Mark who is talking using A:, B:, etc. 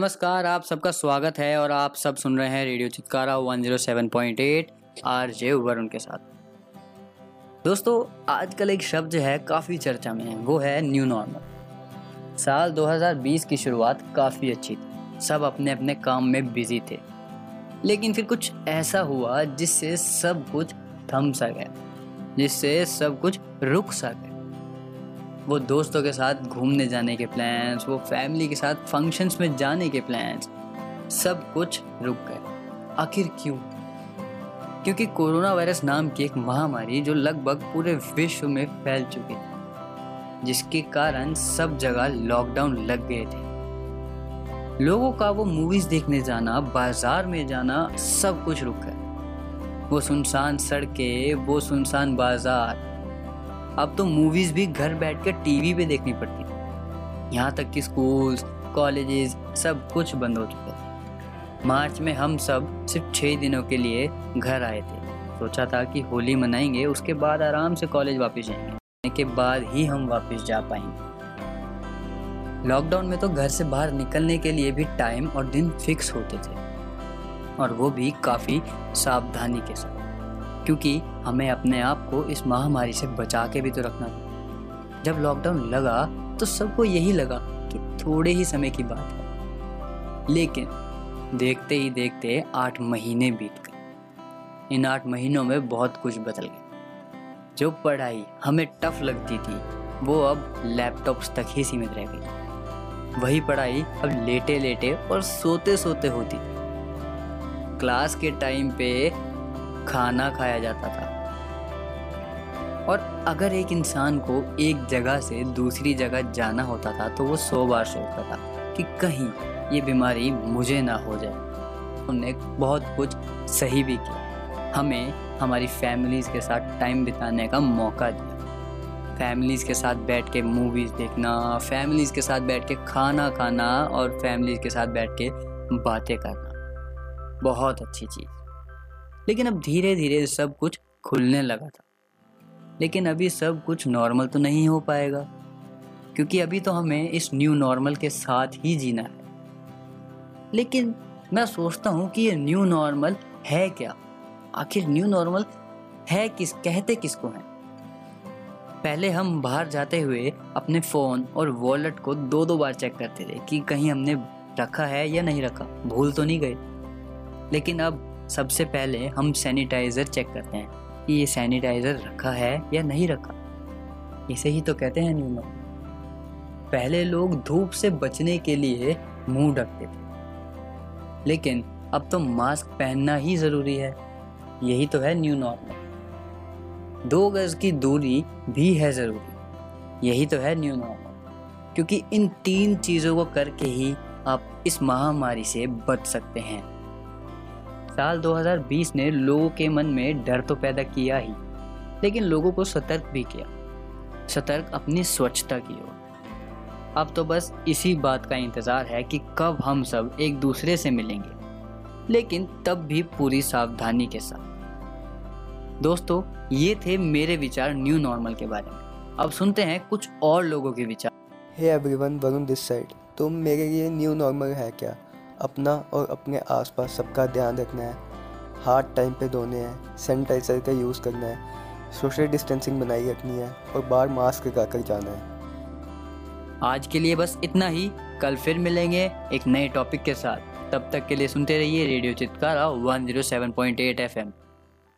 A: नमस्कार, आप सबका स्वागत है और आप सब सुन रहे हैं रेडियो चितकारा 107.8 आरजे वरुण के साथ। दोस्तों, आजकल एक शब्द है, काफ़ी चर्चा में है, वो है न्यू नॉर्मल साल 2020 की शुरुआत काफ़ी अच्छी थी, सब अपने अपने काम में बिज़ी थे। लेकिन फिर कुछ ऐसा हुआ जिससे सब कुछ थम सा गया, जिससे सब कुछ रुक सा गया। वो दोस्तों के साथ घूमने जाने के प्लान्स वो फैमिली के साथ फ़ंक्शंस में जाने के प्लान्स सब कुछ रुक गए। आखिर क्यों? क्योंकि कोरोना वायरस नाम की एक महामारी जो लगभग पूरे विश्व में फैल चुकी थी, जिसके कारण सब जगह लॉकडाउन लग गए थे। लोगों का वो मूवीज़ देखने जाना, बाज़ार में जाना, सब कुछ रुक गया। वो सुनसान सड़कें, वो सुनसान बाज़ार अब तो मूवीज़ भी घर बैठ कर टीवी पे देखनी पड़ती थी यहाँ तक कि स्कूल्स कॉलेजेस सब कुछ बंद हो चुके थे मार्च में हम सब सिर्फ़ छः दिनों के लिए घर आए थे। सोचा था कि होली मनाएँगे, उसके बाद आराम से कॉलेज वापस जाएँगे। के बाद ही हम वापस जा पाएँगे। लॉकडाउन में तो घर से बाहर निकलने के लिए भी टाइम और दिन फिक्स होते थे। और वो भी काफ़ी सावधानी के साथ। क्योंकि हमें अपने आप को इस महामारी से बचा के भी तो रखना था। जब लॉकडाउन लगा तो सबको यही लगा कि थोड़े ही समय की बात है। लेकिन देखते ही देखते आठ महीने बीत गए। इन आठ महीनों में बहुत कुछ बदल गया। जो पढ़ाई हमें टफ लगती थी, वो अब लैपटॉप्स तक ही सीमित रह गई। वही पढ़ाई अब लेटे लेटे और सोते सोते होती थी। क्लास के टाइम पे खाना खाया जाता था। और अगर एक इंसान को एक जगह से दूसरी जगह जाना होता था तो वो सौ बार सोचता था कि कहीं ये बीमारी मुझे ना हो जाए। उन्होंने बहुत कुछ सही भी किया। हमें हमारी फैमिलीज़ के साथ टाइम बिताने का मौका दिया। फैमिलीज़ के साथ बैठ के मूवीज़ देखना फैमिलीज़ के साथ बैठ के खाना खाना, और फैमिलीज़ के साथ बैठ के बातें करना। बहुत अच्छी चीज़। लेकिन अब धीरे धीरे सब कुछ खुलने लगा था। लेकिन अभी सब कुछ नॉर्मल तो नहीं हो पाएगा, क्योंकि अभी तो हमें इस न्यू नॉर्मल के साथ ही जीना है। लेकिन मैं सोचता हूँ कि ये न्यू नॉर्मल है क्या? आखिर न्यू नॉर्मल है किस, कहते किसको हैं? पहले हम बाहर जाते हुए अपने फ़ोन और वॉलेट को दो दो बार चेक करते थे कि कहीं हमने रखा है या नहीं रखा। भूल तो नहीं गए। लेकिन अब सबसे पहले हम सैनिटाइज़र चेक करते हैं कि ये सैनिटाइज़र रखा है या नहीं रखा। इसे ही तो कहते हैं न्यूमो पहले लोग धूप से बचने के लिए मुँह ढकते थे। लेकिन अब तो मास्क पहनना ही ज़रूरी है। यही तो है न्यू नॉर्मल दो गज की दूरी भी है ज़रूरी। यही तो है न्यू नॉर्मल क्योंकि इन तीन चीज़ों को करके ही आप इस महामारी से बच सकते हैं। साल 2020 ने लोगों के मन में डर तो पैदा किया ही, लेकिन लोगों को सतर्क भी किया। सतर्क अपनी स्वच्छता की ओर। अब तो बस इसी बात का इंतज़ार है कि कब हम सब एक दूसरे से मिलेंगे, लेकिन तब भी पूरी सावधानी के साथ। दोस्तों, ये थे मेरे विचार न्यू नॉर्मल के बारे में। अब सुनते हैं कुछ और लोगों के विचार।
B: Hey everyone Varun this side तुम मेरे लिए न्यू नॉर्मल है क्या? अपना और अपने आसपास सबका ध्यान रखना है। हाथ टाइम पे धोने हैं, सैनिटाइज़र का यूज़ करना है, सोशल डिस्टेंसिंग बनाई रखनी है और बाहर मास्क लगा कर जाना है।
A: आज के लिए बस इतना ही। कल फिर मिलेंगे एक नए टॉपिक के साथ। तब तक के लिए सुनते रहिए रेडियो चित्कारा 107.8 एफएम